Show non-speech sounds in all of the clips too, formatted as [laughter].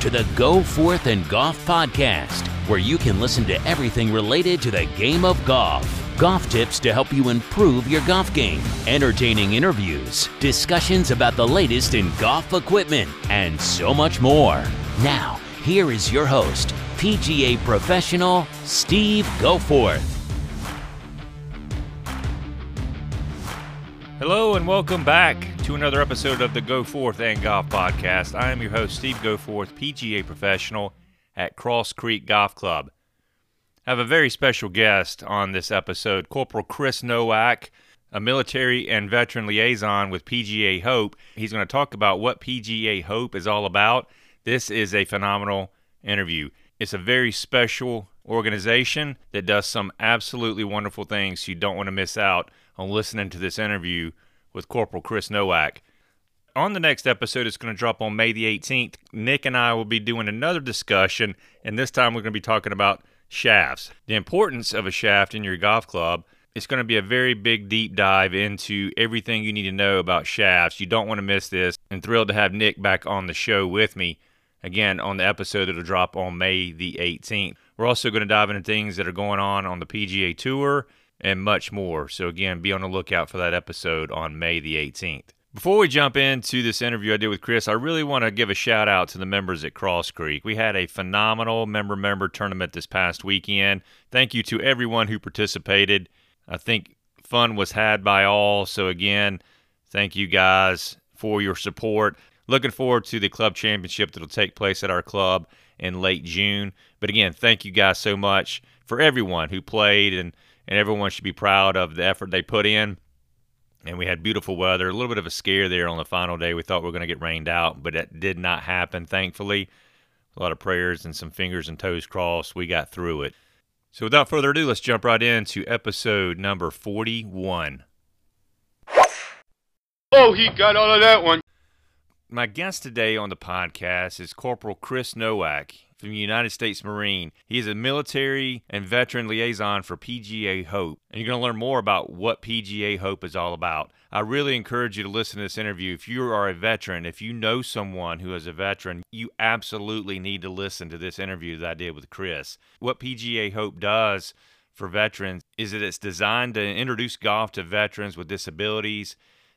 To the Go Forth and Golf Podcast, where you can listen to everything related to the game of golf. Golf tips to help you improve your golf game, entertaining interviews, discussions about the latest in golf equipment, and so much more. Now, here is your host, PGA professional Steve Goforth. Hello and welcome back to another episode of the Go Forth and Golf Podcast. I am your host, Steve Goforth, PGA professional at Cross Creek Golf Club. I have a very special guest on this episode, Corporal Chris Nowak, a military and veteran liaison with PGA Hope. He's going to talk about what PGA Hope is all about. This is a phenomenal interview. It's a very special organization that does some absolutely wonderful things you don't want to miss out on listening to this interview with Corporal Chris Nowak. On the next episode, it's going to drop on May the 18th. Nick and I will be doing another discussion, and this time we're going to be talking about shafts. The importance of a shaft in your golf club. It's going to be a very big deep dive into everything you need to know about shafts. You don't want to miss this. And thrilled to have Nick back on the show with me again on the episode that'll drop on May the 18th. We're also going to dive into things that are going on on the PGA Tour and much more. So, again, be on the lookout for that episode on May the 18th. Before we jump into this interview I did with Chris, I really want to give a shout out to the members at Cross Creek. We had a phenomenal member member tournament this past weekend. Thank you to everyone who participated. I think fun was had by all. So, again, thank you guys for your support. Looking forward to the club championship that'll take place at our club in late June. But again, thank you guys so much for everyone who played and and everyone should be proud of the effort they put in. And we had beautiful weather. A little bit of a scare there on the final day. We thought we were going to get rained out, but it did not happen, thankfully. A lot of prayers and some fingers and toes crossed. We got through it. So, without further ado, let's jump right into episode number 41. Oh, he got all of that one. My guest today on the podcast is Corporal Chris Nowak from the United States Marine. He is a military and veteran liaison for PGA Hope. And you're going to learn more about what PGA Hope is all about. I really encourage you to listen to this interview. If you are a veteran, if you know someone who is a veteran, you absolutely need to listen to this interview that I did with Chris. What PGA Hope does for veterans is that it's designed to introduce golf to veterans with disabilities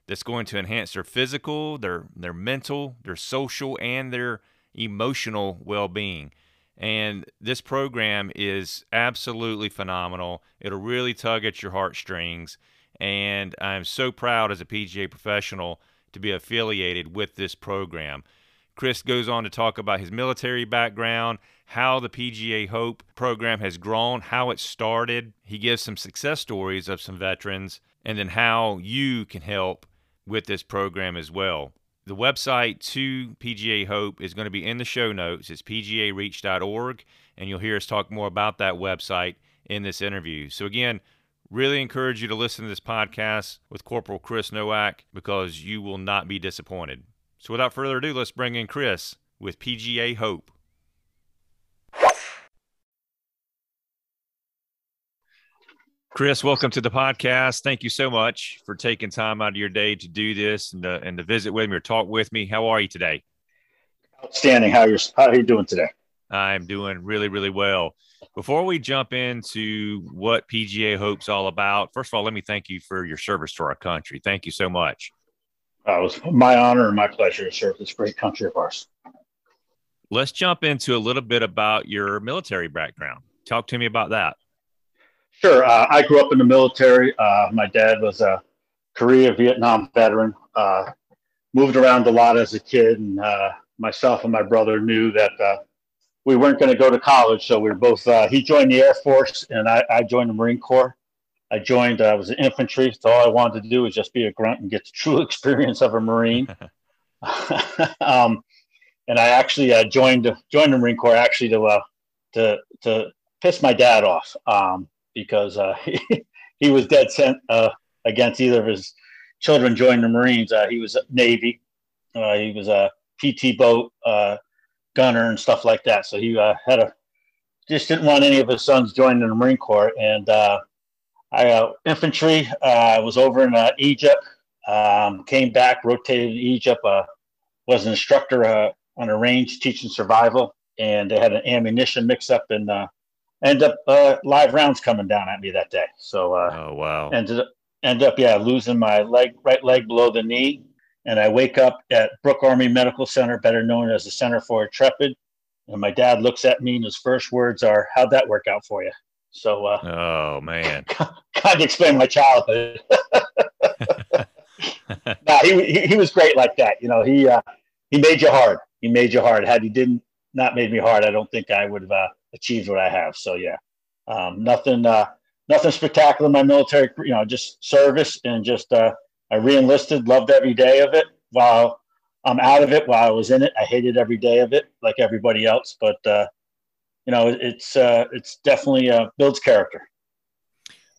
that's going to enhance their physical, their their mental, their social and their emotional well being. And this program is absolutely phenomenal. It'll really tug at your heartstrings. And I'm so proud as a PGA professional to be affiliated with this program. Chris goes on to talk about his military background, how the PGA Hope program has grown, how it started. He gives some success stories of some veterans, and then how you can help with this program as well. The website to PGA Hope is going to be in the show notes. It's pgareach.org, and you'll hear us talk more about that website in this interview. So, again, really encourage you to listen to this podcast with Corporal Chris Nowak because you will not be disappointed. So, without further ado, let's bring in Chris with PGA Hope. Chris, welcome to the podcast. Thank you so much for taking time out of your day to do this and to, and to visit with me or talk with me. How are you today? Outstanding. How you how are you doing today? I'm doing really really well. Before we jump into what PGA Hope's all about, first of all, let me thank you for your service to our country. Thank you so much. Uh, it was my honor and my pleasure to serve this great country of ours. Let's jump into a little bit about your military background. Talk to me about that. Sure. Uh, I grew up in the military. Uh, my dad was a Korea Vietnam veteran. Uh, moved around a lot as a kid, and uh, myself and my brother knew that uh, we weren't going to go to college. So we were both. Uh, he joined the Air Force, and I, I joined the Marine Corps. I joined. I was an infantry, so all I wanted to do was just be a grunt and get the [laughs] true experience of a Marine. [laughs] [laughs] um, and I actually joined joined the Marine Corps actually to to to piss my dad off. Um, because uh, [laughs] he, was dead sent uh, against either of his children joining the Marines. Uh, he was Navy. Uh, he was a PT boat uh, gunner and stuff like that. So he uh, had a just didn't want any of his sons joining the Marine Corps. And I infantry was over in Egypt. Um, came back, rotated in Egypt. was an instructor on a range teaching survival, and they had an ammunition mix up and end up uh, live rounds coming down at me that day. So uh, oh wow, ended up end up yeah losing my leg right leg below the knee, and I wake up at Brooke Army Medical Center, better known as the Center for Intrepid, and my dad looks at me and his first words are, "How'd that work out for you?" So uh, oh man, [laughs] kind of explain my childhood. [laughs] nah, he, he, he was great like that. You know, he uh, he made you hard. He made you hard. Had he didn't not made me hard, I don't think I would have uh, achieved what I have. So yeah, um, nothing uh, nothing spectacular in my military. You know, just service and just uh, I reenlisted. Loved every day of it. While I'm out of it, while I was in it, I hated every day of it, like everybody else. But uh, you know, it's uh, it's definitely uh, builds character.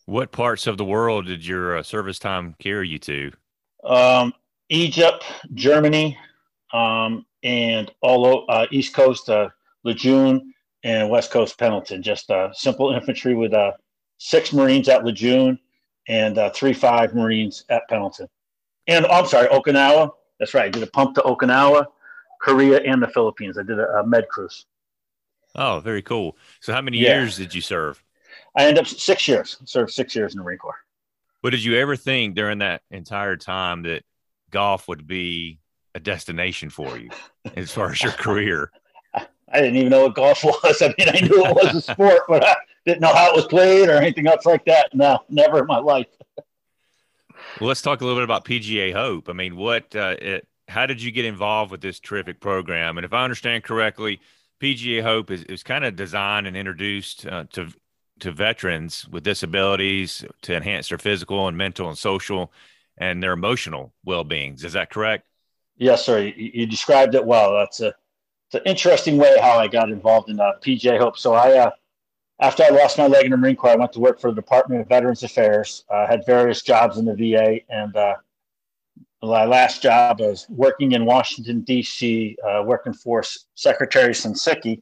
What parts of the world did your uh, service time carry you to? Um, Egypt, Germany, um, and all uh, East Coast, uh, Lejeune, and West Coast Pendleton. Just uh, simple infantry with uh, six Marines at Lejeune and uh, three five Marines at Pendleton. And oh, I'm sorry, Okinawa. That's right. I did a pump to Okinawa, Korea, and the Philippines. I did a, a med cruise. Oh, very cool. So, how many yeah. years did you serve? I ended up six years. Served six years in the Marine Corps. But did you ever think during that entire time that golf would be a destination for you as far as your [laughs] career? I didn't even know what golf [laughs] was. I mean, I knew it was a [laughs] sport, but I didn't know how it was played or anything else like that. No, never in my life. well, let's talk a little bit about PGA Hope. I mean, what, uh, it, how did you get involved with this terrific program? And if I understand correctly, PGA Hope is, is kind of designed and introduced uh, to to veterans with disabilities to enhance their physical and mental and social and their emotional well-beings. Is that correct? Yes, sir. You, you described it well. That's a it's an interesting way how I got involved in uh, PGA Hope. So I, uh, after I lost my leg in the Marine Corps, I went to work for the Department of Veterans Affairs. I uh, had various jobs in the VA, and uh, my last job was working in Washington D.C., uh, working for Secretary Shinseki,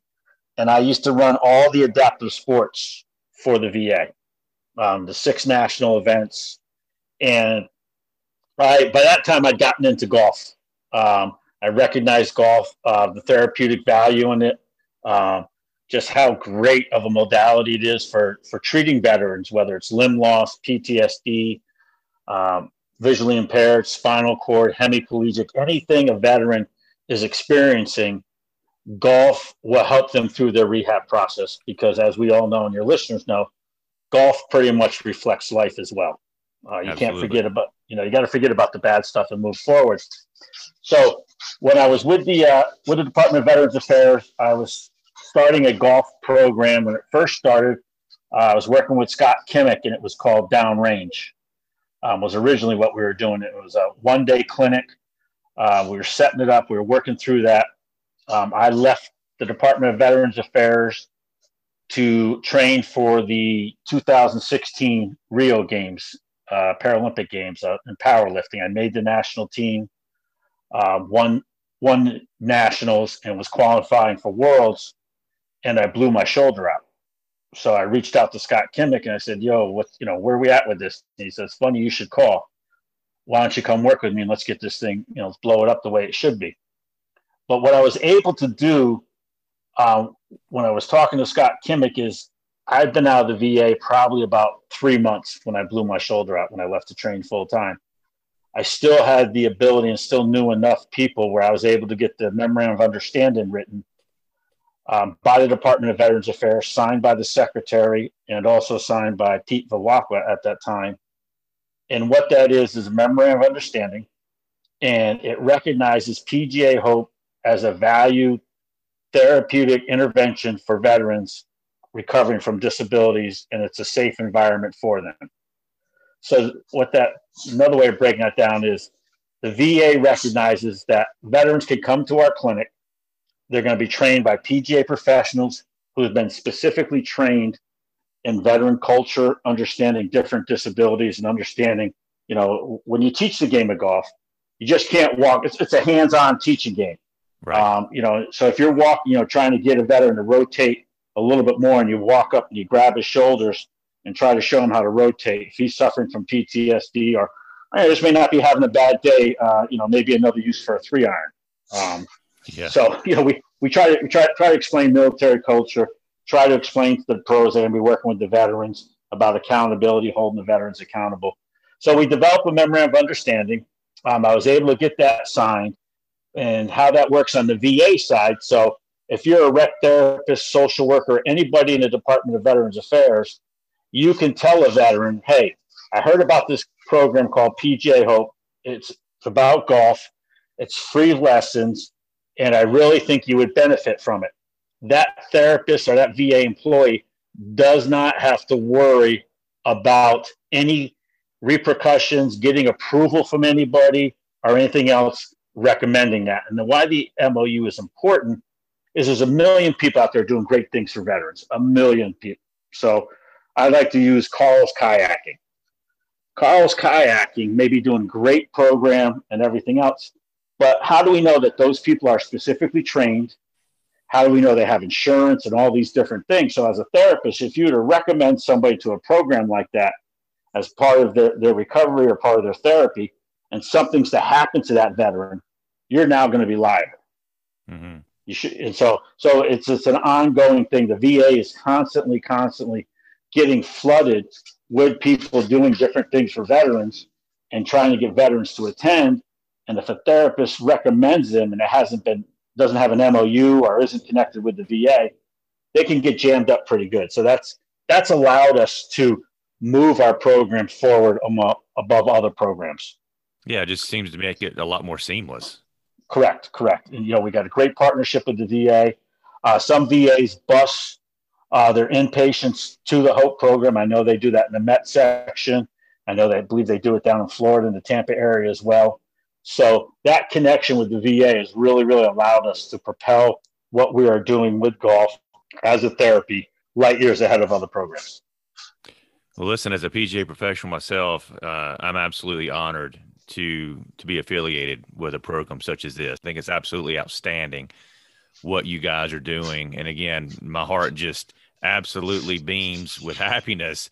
and I used to run all the adaptive sports for the VA, um, the six national events. And by, by that time, I'd gotten into golf. Um, I recognize golf, uh, the therapeutic value in it, uh, just how great of a modality it is for, for treating veterans, whether it's limb loss, PTSD, um, visually impaired, spinal cord, hemiplegic, anything a veteran is experiencing golf will help them through their rehab process because, as we all know and your listeners know, golf pretty much reflects life as well. Uh, you Absolutely. can't forget about you know you got to forget about the bad stuff and move forward. So when I was with the uh, with the Department of Veterans Affairs, I was starting a golf program when it first started. Uh, I was working with Scott Kimmick, and it was called Downrange. Um, was originally what we were doing. It was a one day clinic. Uh, we were setting it up. We were working through that. Um, I left the Department of Veterans Affairs to train for the 2016 Rio Games, uh, Paralympic Games uh, in powerlifting. I made the national team, uh, won won nationals, and was qualifying for Worlds, and I blew my shoulder out. So I reached out to Scott Kimmick and I said, "Yo, what you know, where are we at with this?" And he says, "Funny you should call. Why don't you come work with me and let's get this thing, you know, let's blow it up the way it should be." But what I was able to do um, when I was talking to Scott Kimmick is I'd been out of the VA probably about three months when I blew my shoulder out when I left to train full time. I still had the ability and still knew enough people where I was able to get the memorandum of understanding written um, by the Department of Veterans Affairs, signed by the secretary, and also signed by Pete Bevacqua at that time. And what that is is a memorandum of understanding, and it recognizes PGA Hope as a valued therapeutic intervention for veterans recovering from disabilities, and it's a safe environment for them. So, what that another way of breaking that down is the VA recognizes that veterans can come to our clinic. They're going to be trained by PGA professionals who have been specifically trained in veteran culture, understanding different disabilities, and understanding, you know, when you teach the game of golf, you just can't walk. It's, it's a hands on teaching game. Right. Um, you know, so if you're walking, you know, trying to get a veteran to rotate a little bit more, and you walk up and you grab his shoulders and try to show him how to rotate, if he's suffering from PTSD or I just may not be having a bad day, uh, you know, maybe another use for a three iron. Um, Yeah. So [laughs] you know, we we try to we try try to explain military culture, try to explain to the pros that are going to be working with the veterans about accountability, holding the veterans accountable. So we developed a memorandum of understanding. Um, I was able to get that signed, and how that works on the VA side. So if you're a rec therapist, social worker, anybody in the Department of Veterans Affairs, you can tell a veteran, hey, I heard about this program called PGA Hope. It's about golf. It's free lessons, and I really think you would benefit from it. That therapist or that VA employee does not have to worry about any repercussions, getting approval from anybody, or anything else recommending that. And why the MOU is important is there's a million people out there doing great things for veterans, a million people. So I like to use Carl's kayaking. Carl's kayaking may be doing great program and everything else, but how do we know that those people are specifically trained? How do we know they have insurance and all these different things? So as a therapist, if you were to recommend somebody to a program like that as part of their, their recovery or part of their therapy, and something's to happen to that veteran, you're now going to be liable. Mm-hmm. You should, and so so it's it's an ongoing thing. The VA is constantly, constantly getting flooded with people doing different things for veterans and trying to get veterans to attend. And if a therapist recommends them and it hasn't been doesn't have an MOU or isn't connected with the VA, they can get jammed up pretty good. So that's that's allowed us to move our program forward above other programs. Yeah, it just seems to make it a lot more seamless. Correct, correct. And, you know, we got a great partnership with the VA. Uh, some VAs bus uh, their inpatients to the Hope program. I know they do that in the Met section. I know they I believe they do it down in Florida in the Tampa area as well. So that connection with the VA has really, really allowed us to propel what we are doing with golf as a therapy light years ahead of other programs. Well, listen, as a PGA professional myself, uh, I'm absolutely honored to to be affiliated with a program such as this. I think it's absolutely outstanding what you guys are doing. And again, my heart just absolutely beams with happiness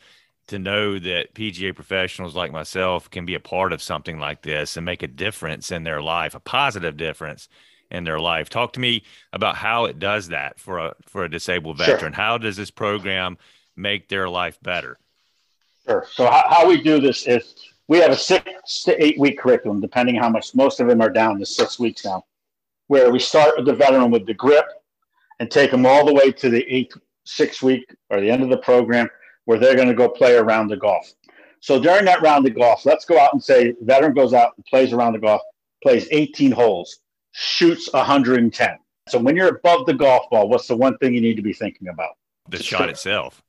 to know that PGA professionals like myself can be a part of something like this and make a difference in their life, a positive difference in their life. Talk to me about how it does that for a for a disabled veteran. Sure. How does this program make their life better? Sure. So how, how we do this is we have a six to eight week curriculum, depending how much most of them are down to six weeks now, where we start with the veteran with the grip and take them all the way to the eight six week or the end of the program where they're going to go play around the golf. So during that round of golf, let's go out and say veteran goes out and plays around the golf, plays 18 holes, shoots 110. So when you're above the golf ball, what's the one thing you need to be thinking about? The shot itself.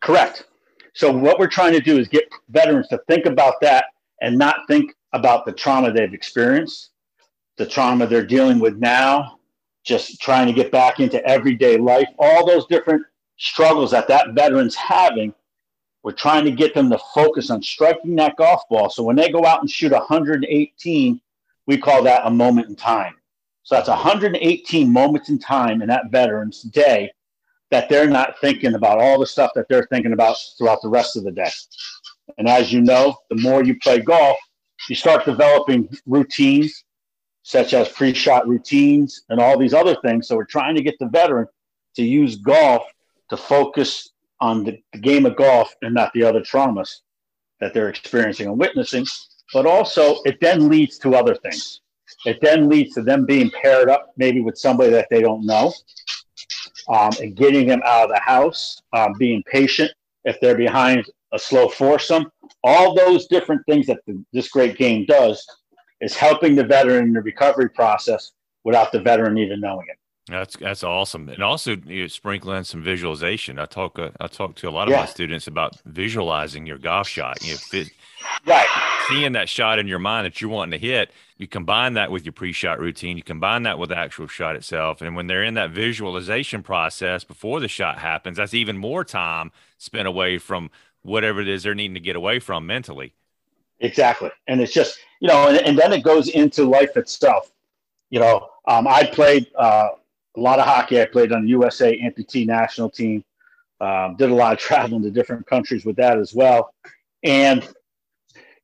Correct. So what we're trying to do is get veterans to think about that and not think about the trauma they've experienced, the trauma they're dealing with now, just trying to get back into everyday life, all those different struggles that that veteran's having. We're trying to get them to focus on striking that golf ball. So when they go out and shoot 118, we call that a moment in time. So that's 118 moments in time in that veteran's day that they're not thinking about all the stuff that they're thinking about throughout the rest of the day. And as you know, the more you play golf, you start developing routines such as pre-shot routines and all these other things. So we're trying to get the veteran to use golf to focus on the, the game of golf and not the other traumas that they're experiencing and witnessing. But also, it then leads to other things. It then leads to them being paired up maybe with somebody that they don't know um, and getting them out of the house, um, being patient if they're behind a slow foursome. All those different things that the, this great game does is helping the veteran in the recovery process without the veteran even knowing it. That's that's awesome, and also you know, sprinkle in some visualization. I talk uh, I talk to a lot of yeah. my students about visualizing your golf shot. You know, fit, right, seeing that shot in your mind that you're wanting to hit. You combine that with your pre-shot routine. You combine that with the actual shot itself, and when they're in that visualization process before the shot happens, that's even more time spent away from whatever it is they're needing to get away from mentally. Exactly, and it's just you know, and, and then it goes into life itself. You know, um, I played uh, a lot of hockey. I played on the USA amputee national team. Um, did a lot of [laughs] traveling to different countries with that as well. And,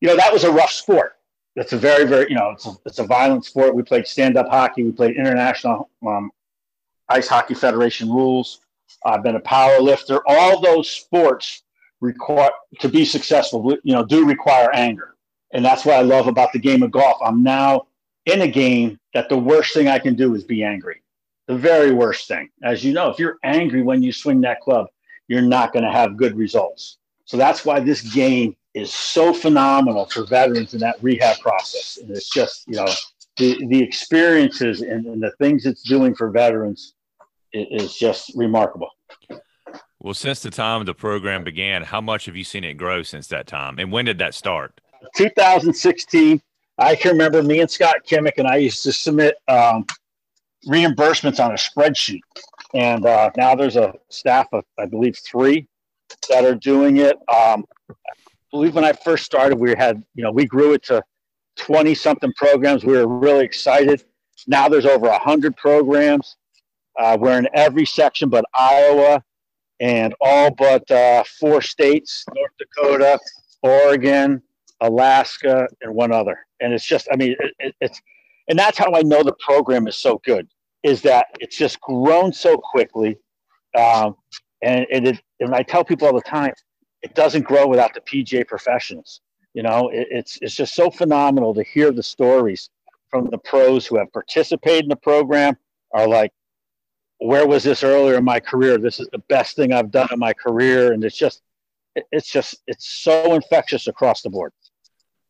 you know, that was a rough sport. it's a very, very, you know, it's a, it's a violent sport. We played stand up hockey. We played international um, ice hockey federation rules. I've been a power lifter. All those sports require to be successful, you know, do require anger. And that's what I love about the game of golf. I'm now in a game that the worst thing I can do is be angry. The very worst thing. As you know, if you're angry when you swing that club, you're not going to have good results. So that's why this game is so phenomenal for veterans in that rehab process. And it's just, you know, the, the experiences and, and the things it's doing for veterans is just remarkable. Well, since the time the program began, how much have you seen it grow since that time? And when did that start? 2016. I can remember me and Scott Kimmick and I used to submit um, reimbursements on a spreadsheet. And uh, now there's a staff of, I believe, three that are doing it. Um, I believe when I first started, we had, you know, we grew it to 20 something programs. We were really excited. Now there's over 100 programs. Uh, we're in every section but Iowa and all but uh, four states North Dakota, Oregon, Alaska, and one other. And it's just, I mean, it, it, it's, and that's how I know the program is so good, is that it's just grown so quickly. Um, and, and, it, and I tell people all the time, it doesn't grow without the PGA professionals. You know, it, it's, it's just so phenomenal to hear the stories from the pros who have participated in the program are like, where was this earlier in my career? This is the best thing I've done in my career. And it's just, it's just, it's so infectious across the board.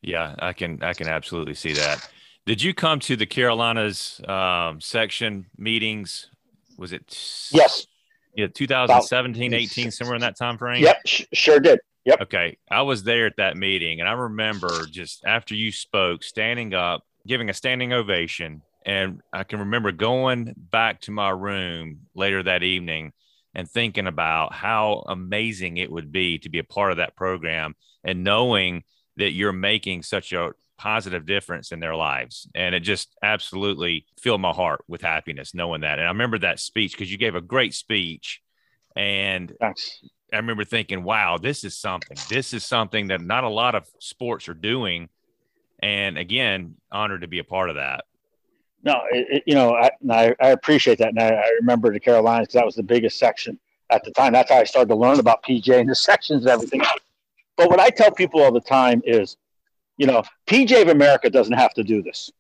Yeah, I can, I can absolutely see that. Did you come to the Carolinas um, section meetings? Was it? Yes. Yeah, 2017, About, 18, somewhere in that time frame. Yep, sh- sure did. Yep. Okay, I was there at that meeting, and I remember just after you spoke, standing up, giving a standing ovation, and I can remember going back to my room later that evening and thinking about how amazing it would be to be a part of that program and knowing that you're making such a positive difference in their lives. And it just absolutely filled my heart with happiness knowing that. And I remember that speech because you gave a great speech. And Thanks. I remember thinking, wow, this is something. This is something that not a lot of sports are doing. And again, honored to be a part of that. No, it, you know, I, I, I, appreciate that. And I, I remember the Carolinas because that was the biggest section at the time. That's how I started to learn about PGA and the sections and everything. But what I tell people all the time is, you know, PGA of America doesn't have to do this.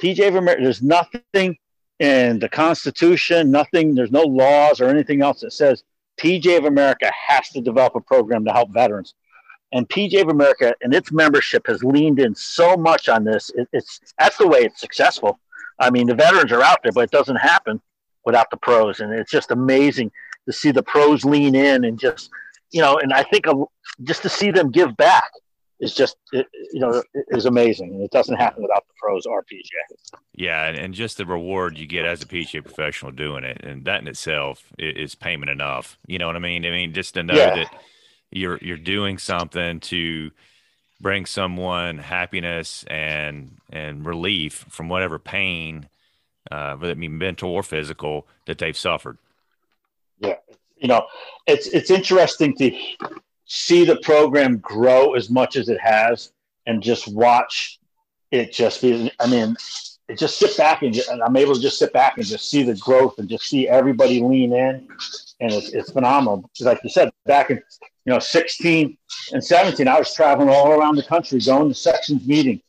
PGA of America, there's nothing in the Constitution, nothing, there's no laws or anything else that says PGA of America has to develop a program to help veterans. And PGA of America and its membership has leaned in so much on this. It, it's that's the way it's successful. I mean, the veterans are out there, but it doesn't happen without the pros. And it's just amazing to see the pros lean in and just, you know, and I think just to see them give back is just, it, you know, is amazing. And it doesn't happen without the pros or PGA. Yeah. And just the reward you get as a PGA professional doing it. And that in itself is payment enough. You know what I mean? I mean, just to know yeah. that you're, you're doing something to, bring someone happiness and and relief from whatever pain, uh, whether it be mental or physical, that they've suffered. Yeah, you know, it's it's interesting to see the program grow as much as it has, and just watch it just be. I mean, it just sit back and, just, and I'm able to just sit back and just see the growth and just see everybody lean in, and it's it's phenomenal. Like you said, back in you know, 16 and 17, I was traveling all around the country, going to sections meeting,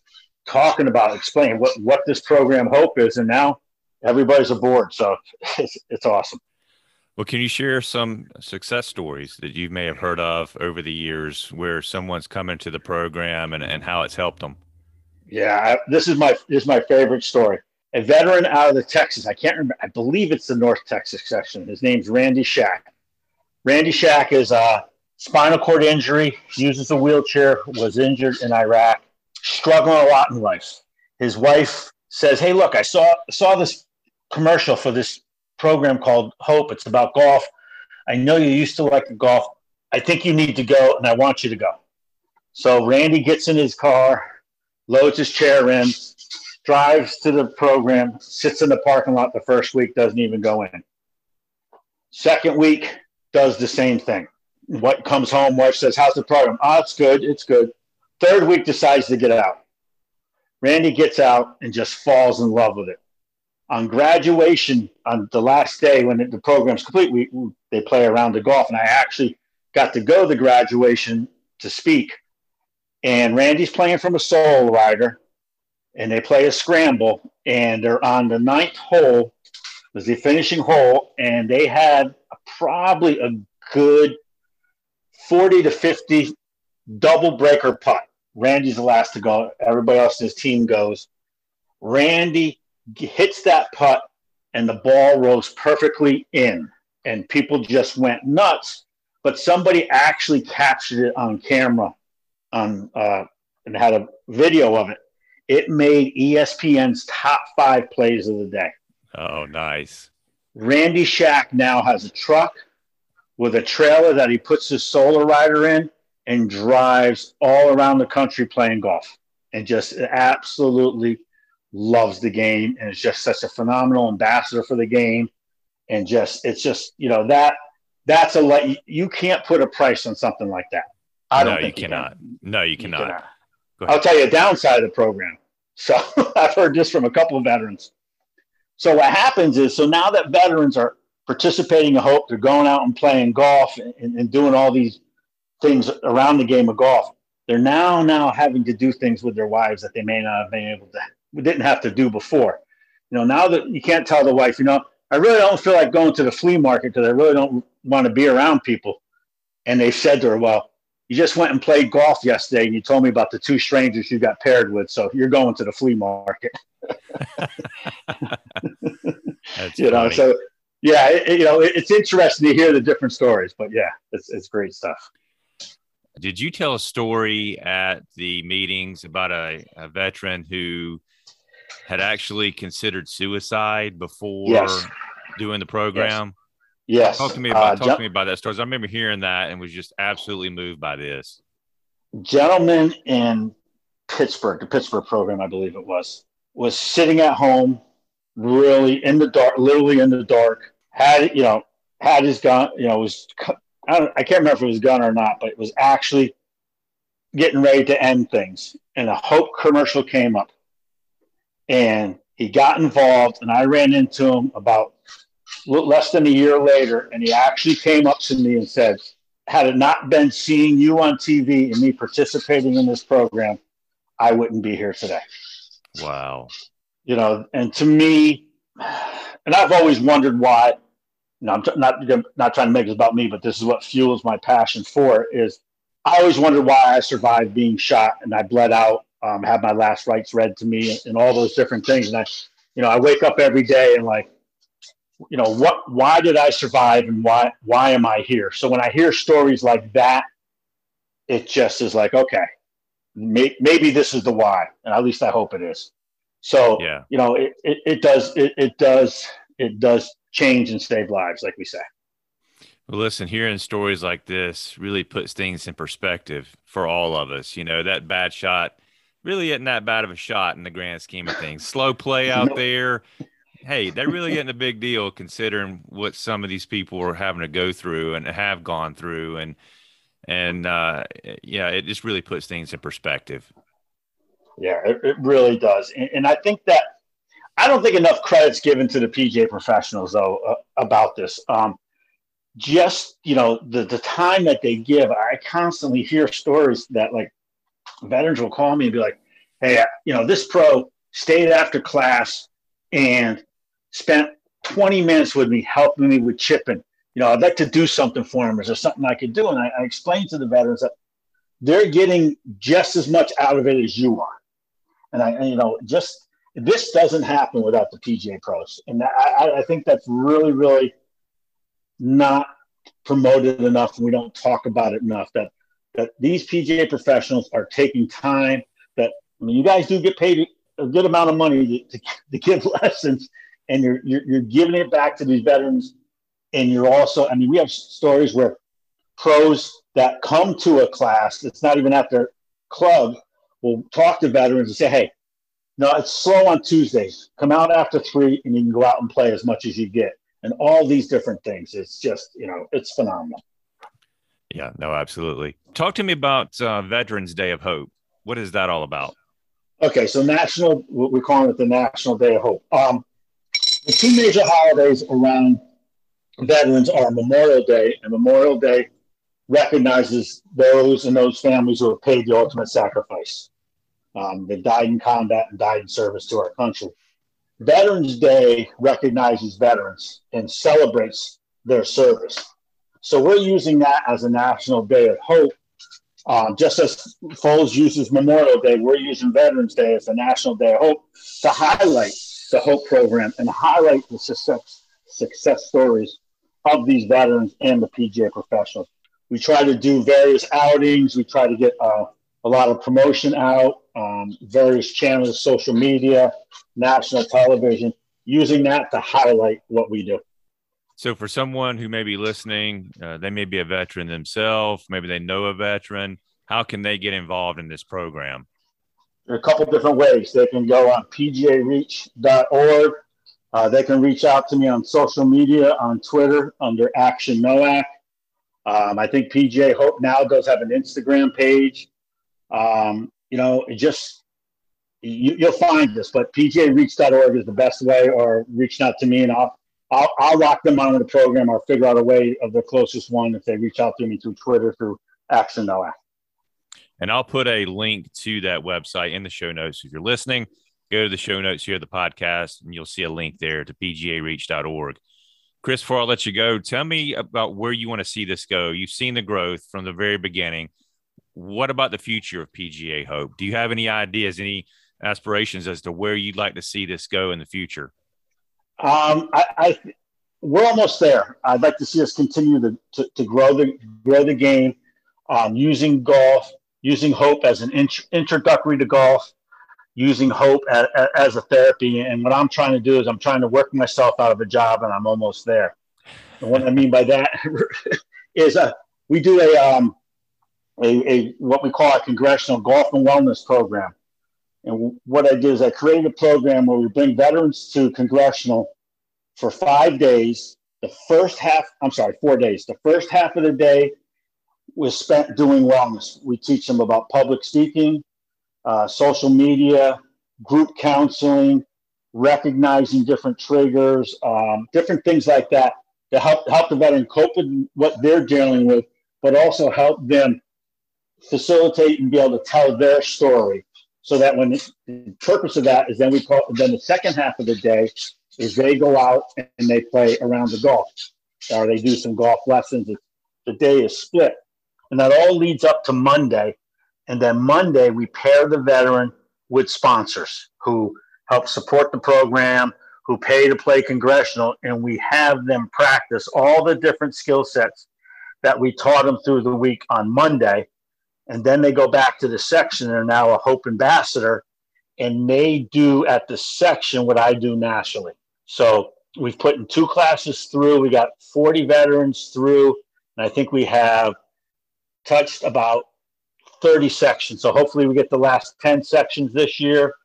talking about, explaining what, what this program Hope is. And now everybody's aboard. So [laughs] it's, it's awesome. Well, can you share some success stories that you may have heard of over the years where someone's come into the program and, and how it's helped them? Yeah, I, this is my this is my favorite story. A veteran out of the Texas, I can't remember. I believe it's the North Texas section. His name's Randy Shack. Randy Shack is a spinal cord injury, uses a wheelchair, was injured in Iraq, struggling a lot in life. His wife says, "Hey, look, I saw saw this commercial for this program called Hope. It's about golf. I know you used to like golf. I think you need to go, and I want you to go." So Randy gets in his car, loads his chair in, drives to the program, sits in the parking lot the first week, doesn't even go in. Second week, does the same thing what comes home, wife says, How's the program? Oh, it's good. It's good. Third week decides to get out. Randy gets out and just falls in love with it. On graduation, on the last day when the program's complete, we, they play around the golf, and I actually got to go to the graduation to speak. And Randy's playing from a solo rider, and they play a scramble, and they're on the ninth hole, was the finishing hole, and they had probably a good 40 to 50 double breaker putt. Randy's the last to go. Everybody else in his team goes. Randy hits that putt, and the ball rolls perfectly in, and people just went nuts. But somebody actually captured it on camera, on uh, and had a video of it. It made ESPN's top five plays of the day. Oh, nice. Randy Shack now has a truck with a trailer that he puts his solo rider in and drives all around the country playing golf and just absolutely loves the game and is just such a phenomenal ambassador for the game and just it's just you know that that's a you can't put a price on something like that i don't no, think you cannot can. no you cannot, you cannot. i'll tell you a downside of the program so [laughs] i've heard this from a couple of veterans so what happens is so now that veterans are participating in hope they're going out and playing golf and, and doing all these things around the game of golf. They're now now having to do things with their wives that they may not have been able to didn't have to do before. You know, now that you can't tell the wife, you know, I really don't feel like going to the flea market because I really don't want to be around people. And they said to her, Well, you just went and played golf yesterday and you told me about the two strangers you got paired with. So you're going to the flea market. [laughs] you know, so yeah, it, you know, it, it's interesting to hear the different stories, but yeah, it's, it's great stuff. Did you tell a story at the meetings about a, a veteran who had actually considered suicide before yes. doing the program? Yes. Talk to me about uh, talk gen- to me about that story. I remember hearing that and was just absolutely moved by this. Gentleman in Pittsburgh, the Pittsburgh program, I believe it was, was sitting at home, really in the dark, literally in the dark. Had you know, had his gun, you know, was I, don't, I can't remember if it was gun or not, but it was actually getting ready to end things. And a Hope commercial came up. And he got involved, and I ran into him about less than a year later. And he actually came up to me and said, Had it not been seeing you on TV and me participating in this program, I wouldn't be here today. Wow. You know, and to me, and I've always wondered why you know, I'm t- not not trying to make it about me, but this is what fuels my passion for it. Is I always wondered why I survived being shot and I bled out, um, had my last rites read to me, and, and all those different things. And I, you know, I wake up every day and like, you know, what? Why did I survive, and why why am I here? So when I hear stories like that, it just is like, okay, may, maybe this is the why, and at least I hope it is. So yeah. you know, it, it, it does it, it does it does change and save lives, like we say. Well, listen, hearing stories like this really puts things in perspective for all of us. You know, that bad shot really isn't that bad of a shot in the grand scheme of things. Slow play out there. Hey, that really isn't a big deal considering what some of these people are having to go through and have gone through. And, and, uh, yeah, it just really puts things in perspective. Yeah, it, it really does. And, and I think that I don't think enough credit's given to the PGA professionals though uh, about this. Um, just you know the the time that they give. I constantly hear stories that like veterans will call me and be like, "Hey, you know this pro stayed after class and spent 20 minutes with me helping me with chipping. You know, I'd like to do something for him. Is there something I could do?" And I, I explained to the veterans that they're getting just as much out of it as you are. And I, and, you know, just this doesn't happen without the PGA pros, and I, I think that's really, really not promoted enough, and we don't talk about it enough. That that these PGA professionals are taking time. That I mean, you guys do get paid a good amount of money to, to, to give [laughs] lessons, and you're, you're you're giving it back to these veterans, and you're also. I mean, we have stories where pros that come to a class, it's not even at their club, will talk to veterans and say, "Hey, no, it's slow on Tuesdays. Come out after three, and you can go out and play as much as you get, and all these different things. It's just you know, it's phenomenal. Yeah, no, absolutely. Talk to me about uh, Veterans Day of Hope. What is that all about? Okay, so national, we're calling it the National Day of Hope. Um, the two major holidays around veterans are Memorial Day, and Memorial Day recognizes those and those families who have paid the ultimate sacrifice. Um, that died in combat and died in service to our country. Veterans Day recognizes veterans and celebrates their service. So we're using that as a national day of hope. Um, just as Folds uses Memorial Day, we're using Veterans Day as a national day of hope to highlight the Hope program and highlight the success, success stories of these veterans and the PGA professionals. We try to do various outings. We try to get uh, a lot of promotion out, um, various channels, social media, national television, using that to highlight what we do. So, for someone who may be listening, uh, they may be a veteran themselves, maybe they know a veteran. How can they get involved in this program? There are a couple different ways. They can go on pgareach.org. Uh, they can reach out to me on social media on Twitter under Action NOAC. Um, I think PGA Hope now does have an Instagram page. Um, you know, just you, will find this, but pgareach.org is the best way, or reaching out to me, and I'll I'll, I'll lock them onto the program or figure out a way of the closest one if they reach out to me through Twitter through Action NOAC. And I'll put a link to that website in the show notes. If you're listening, go to the show notes here the podcast, and you'll see a link there to pgareach.org. Chris, before I let you go, tell me about where you want to see this go. You've seen the growth from the very beginning. What about the future of PGA Hope? Do you have any ideas, any aspirations as to where you'd like to see this go in the future? Um, I, I, we're almost there. I'd like to see us continue to, to, to grow the grow the game, um, using golf, using hope as an int- introductory to golf, using hope as, as, a therapy. And what I'm trying to do is I'm trying to work myself out of a job, and I'm almost there. And what I mean by that [laughs] is uh, we do a, um, a, a what we call a congressional golf and wellness program. And what I did is I created a program where we bring veterans to congressional for five days. The first half, I'm sorry, four days. The first half of the day was spent doing wellness. We teach them about public speaking, uh, social media, group counseling, recognizing different triggers, um, different things like that to help help the veteran cope with what they're dealing with, but also help them facilitate and be able to tell their story so that when the purpose of that is then we call then the second half of the day is they go out and they play around the golf. Or they do some golf lessons. The day is split, and that all leads up to Monday, and then Monday we pair the veteran with sponsors who help support the program, who pay to play congressional, and we have them practice all the different skill sets that we taught them through the week on Monday and then they go back to the section and are now a Hope ambassador, and they do at the section what I do nationally. So we've put in two classes through. We got 40 veterans through, and I think we have touched about 30 sections. So hopefully we get the last 10 sections this year,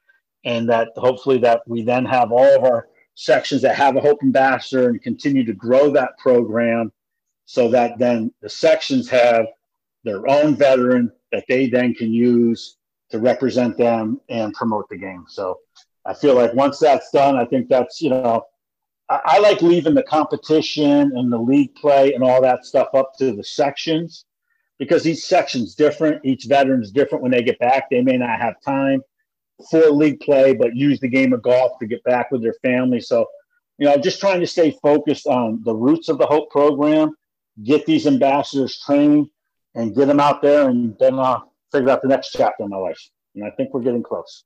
and that hopefully that we then have all of our sections that have a Hope ambassador and continue to grow that program so that then the sections have their own veteran that they then can use to represent them and promote the game. So I feel like once that's done, I think that's, you know, I, I like leaving the competition and the league play and all that stuff up to the sections because each section's different. Each veteran's different when they get back. They may not have time for league play, but use the game of golf to get back with their family. So, you know, just trying to stay focused on the roots of the Hope program, get these ambassadors trained, and get them out there and then uh, figure out the next chapter in my life. And I think we're getting close.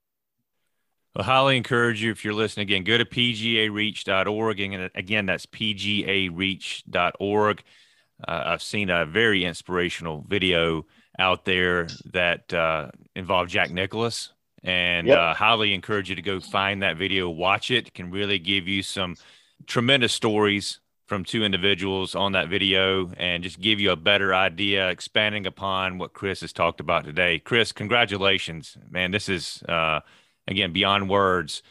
Well, highly encourage you if you're listening again, go to pgareach.org. And again, that's pgareach.org. Uh, I've seen a very inspirational video out there that uh, involved Jack Nicklaus. And yep. uh, highly encourage you to go find that video, watch it. it. Can really give you some tremendous stories from two individuals on that video and just give you a better idea, expanding upon what Chris has talked about today. Chris, congratulations, man. This is, uh, again, beyond words,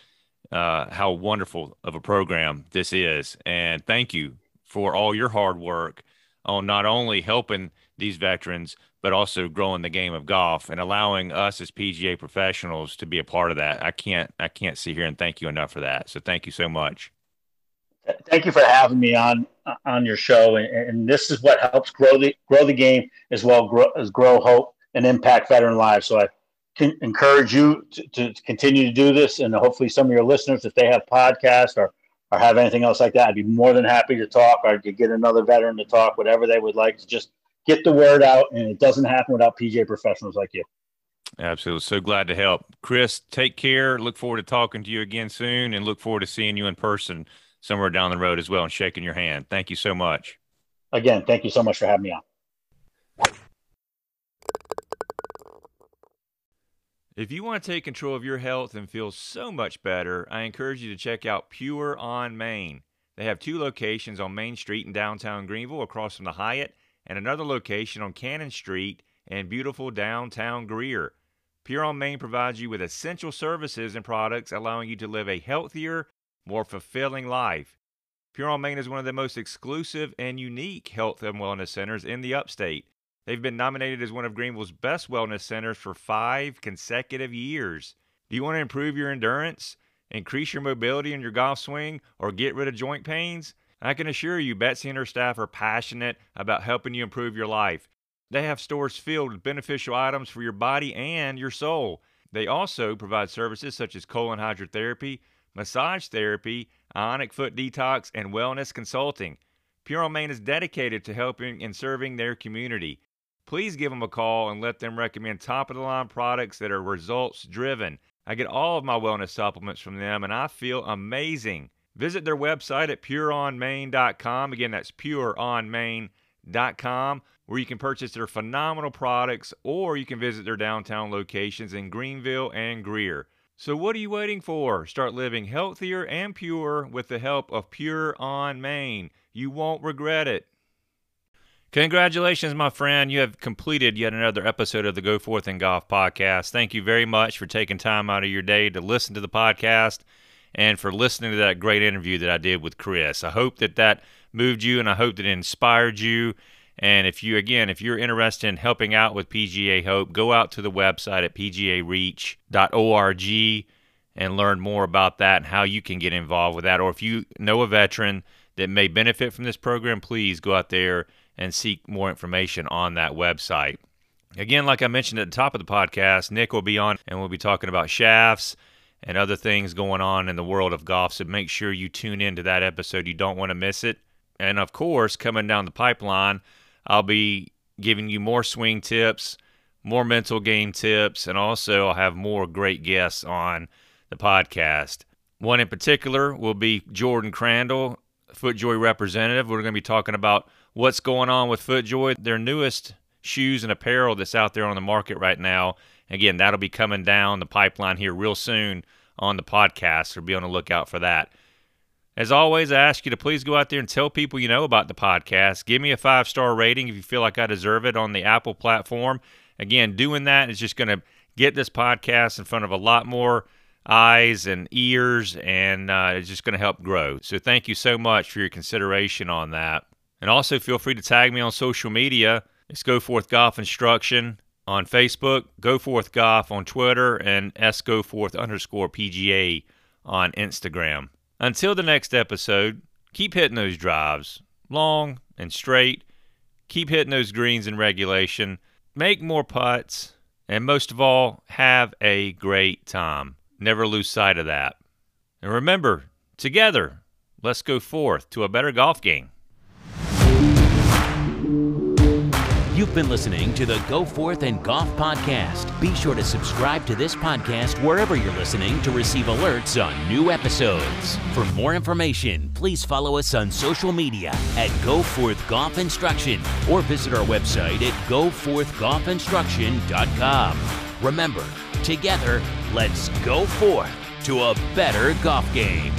uh, how wonderful of a program this is. And thank you for all your hard work on not only helping these veterans, but also growing the game of golf and allowing us as PGA professionals to be a part of that. I can't I can't sit here and thank you enough for that. So thank you so much. Thank you for having me on on your show, and, and this is what helps grow the grow the game as well grow, as grow hope and impact veteran lives. So I can encourage you to, to continue to do this, and hopefully some of your listeners, if they have podcasts or or have anything else like that, I'd be more than happy to talk or to get another veteran to talk, whatever they would like to just get the word out. And it doesn't happen without PGA professionals like you. Absolutely. So glad to help. Chris, take care. Look forward to talking to you again soon and look forward to seeing you in person somewhere down the road as well and shaking your hand. Thank you so much. Again, thank you so much for having me on. If you want to take control of your health and feel so much better, I encourage you to check out Pure on Main. They have two locations on Main Street in downtown Greenville across from the Hyatt and another location on Cannon Street in beautiful downtown Greer. Pure on Main provides you with essential services and products allowing you to live a healthier, more fulfilling life. Pure on Main is one of the most exclusive and unique health and wellness centers in the upstate. They've been nominated as one of Greenville's best wellness centers for five consecutive years. Do you want to improve your endurance, increase your mobility in your golf swing, or get rid of joint pains? I can assure you, Betsy and her staff are passionate about helping you improve your life. They have stores filled with beneficial items for your body and your soul. They also provide services such as colon hydrotherapy, massage therapy, ionic foot detox, and wellness consulting. Pure on Main is dedicated to helping and serving their community. Please give them a call and let them recommend top of the line products that are results driven. I get all of my wellness supplements from them and I feel amazing. Visit their website at pureonmain.com. Again, that's pureonmain.com, where you can purchase their phenomenal products or you can visit their downtown locations in Greenville and Greer. So, what are you waiting for? Start living healthier and pure with the help of Pure on Main. You won't regret it. Congratulations, my friend. You have completed yet another episode of the Go Forth and Golf podcast. Thank you very much for taking time out of your day to listen to the podcast and for listening to that great interview that I did with Chris. I hope that that moved you and I hope that it inspired you. And if you, again, if you're interested in helping out with PGA Hope, go out to the website at pgareach.org and learn more about that and how you can get involved with that. Or if you know a veteran that may benefit from this program, please go out there and seek more information on that website. Again, like I mentioned at the top of the podcast, Nick will be on and we'll be talking about shafts and other things going on in the world of golf. So make sure you tune into that episode. You don't want to miss it. And of course, coming down the pipeline, I'll be giving you more swing tips, more mental game tips, and also I'll have more great guests on the podcast. One in particular will be Jordan Crandall, FootJoy representative. We're going to be talking about what's going on with FootJoy, their newest shoes and apparel that's out there on the market right now. Again, that'll be coming down the pipeline here real soon on the podcast, so be on the lookout for that. As always, I ask you to please go out there and tell people you know about the podcast. Give me a five star rating if you feel like I deserve it on the Apple platform. Again, doing that is just going to get this podcast in front of a lot more eyes and ears, and uh, it's just going to help grow. So, thank you so much for your consideration on that. And also, feel free to tag me on social media. It's Go Forth Golf Instruction on Facebook, Go Forth Golf on Twitter, and S Go Forth underscore PGA on Instagram. Until the next episode, keep hitting those drives long and straight. Keep hitting those greens in regulation. Make more putts. And most of all, have a great time. Never lose sight of that. And remember, together, let's go forth to a better golf game. You've been listening to the Go Forth and Golf Podcast. Be sure to subscribe to this podcast wherever you're listening to receive alerts on new episodes. For more information, please follow us on social media at Go Forth Golf Instruction or visit our website at goforthgolfinstruction.com. Remember, together, let's go forth to a better golf game.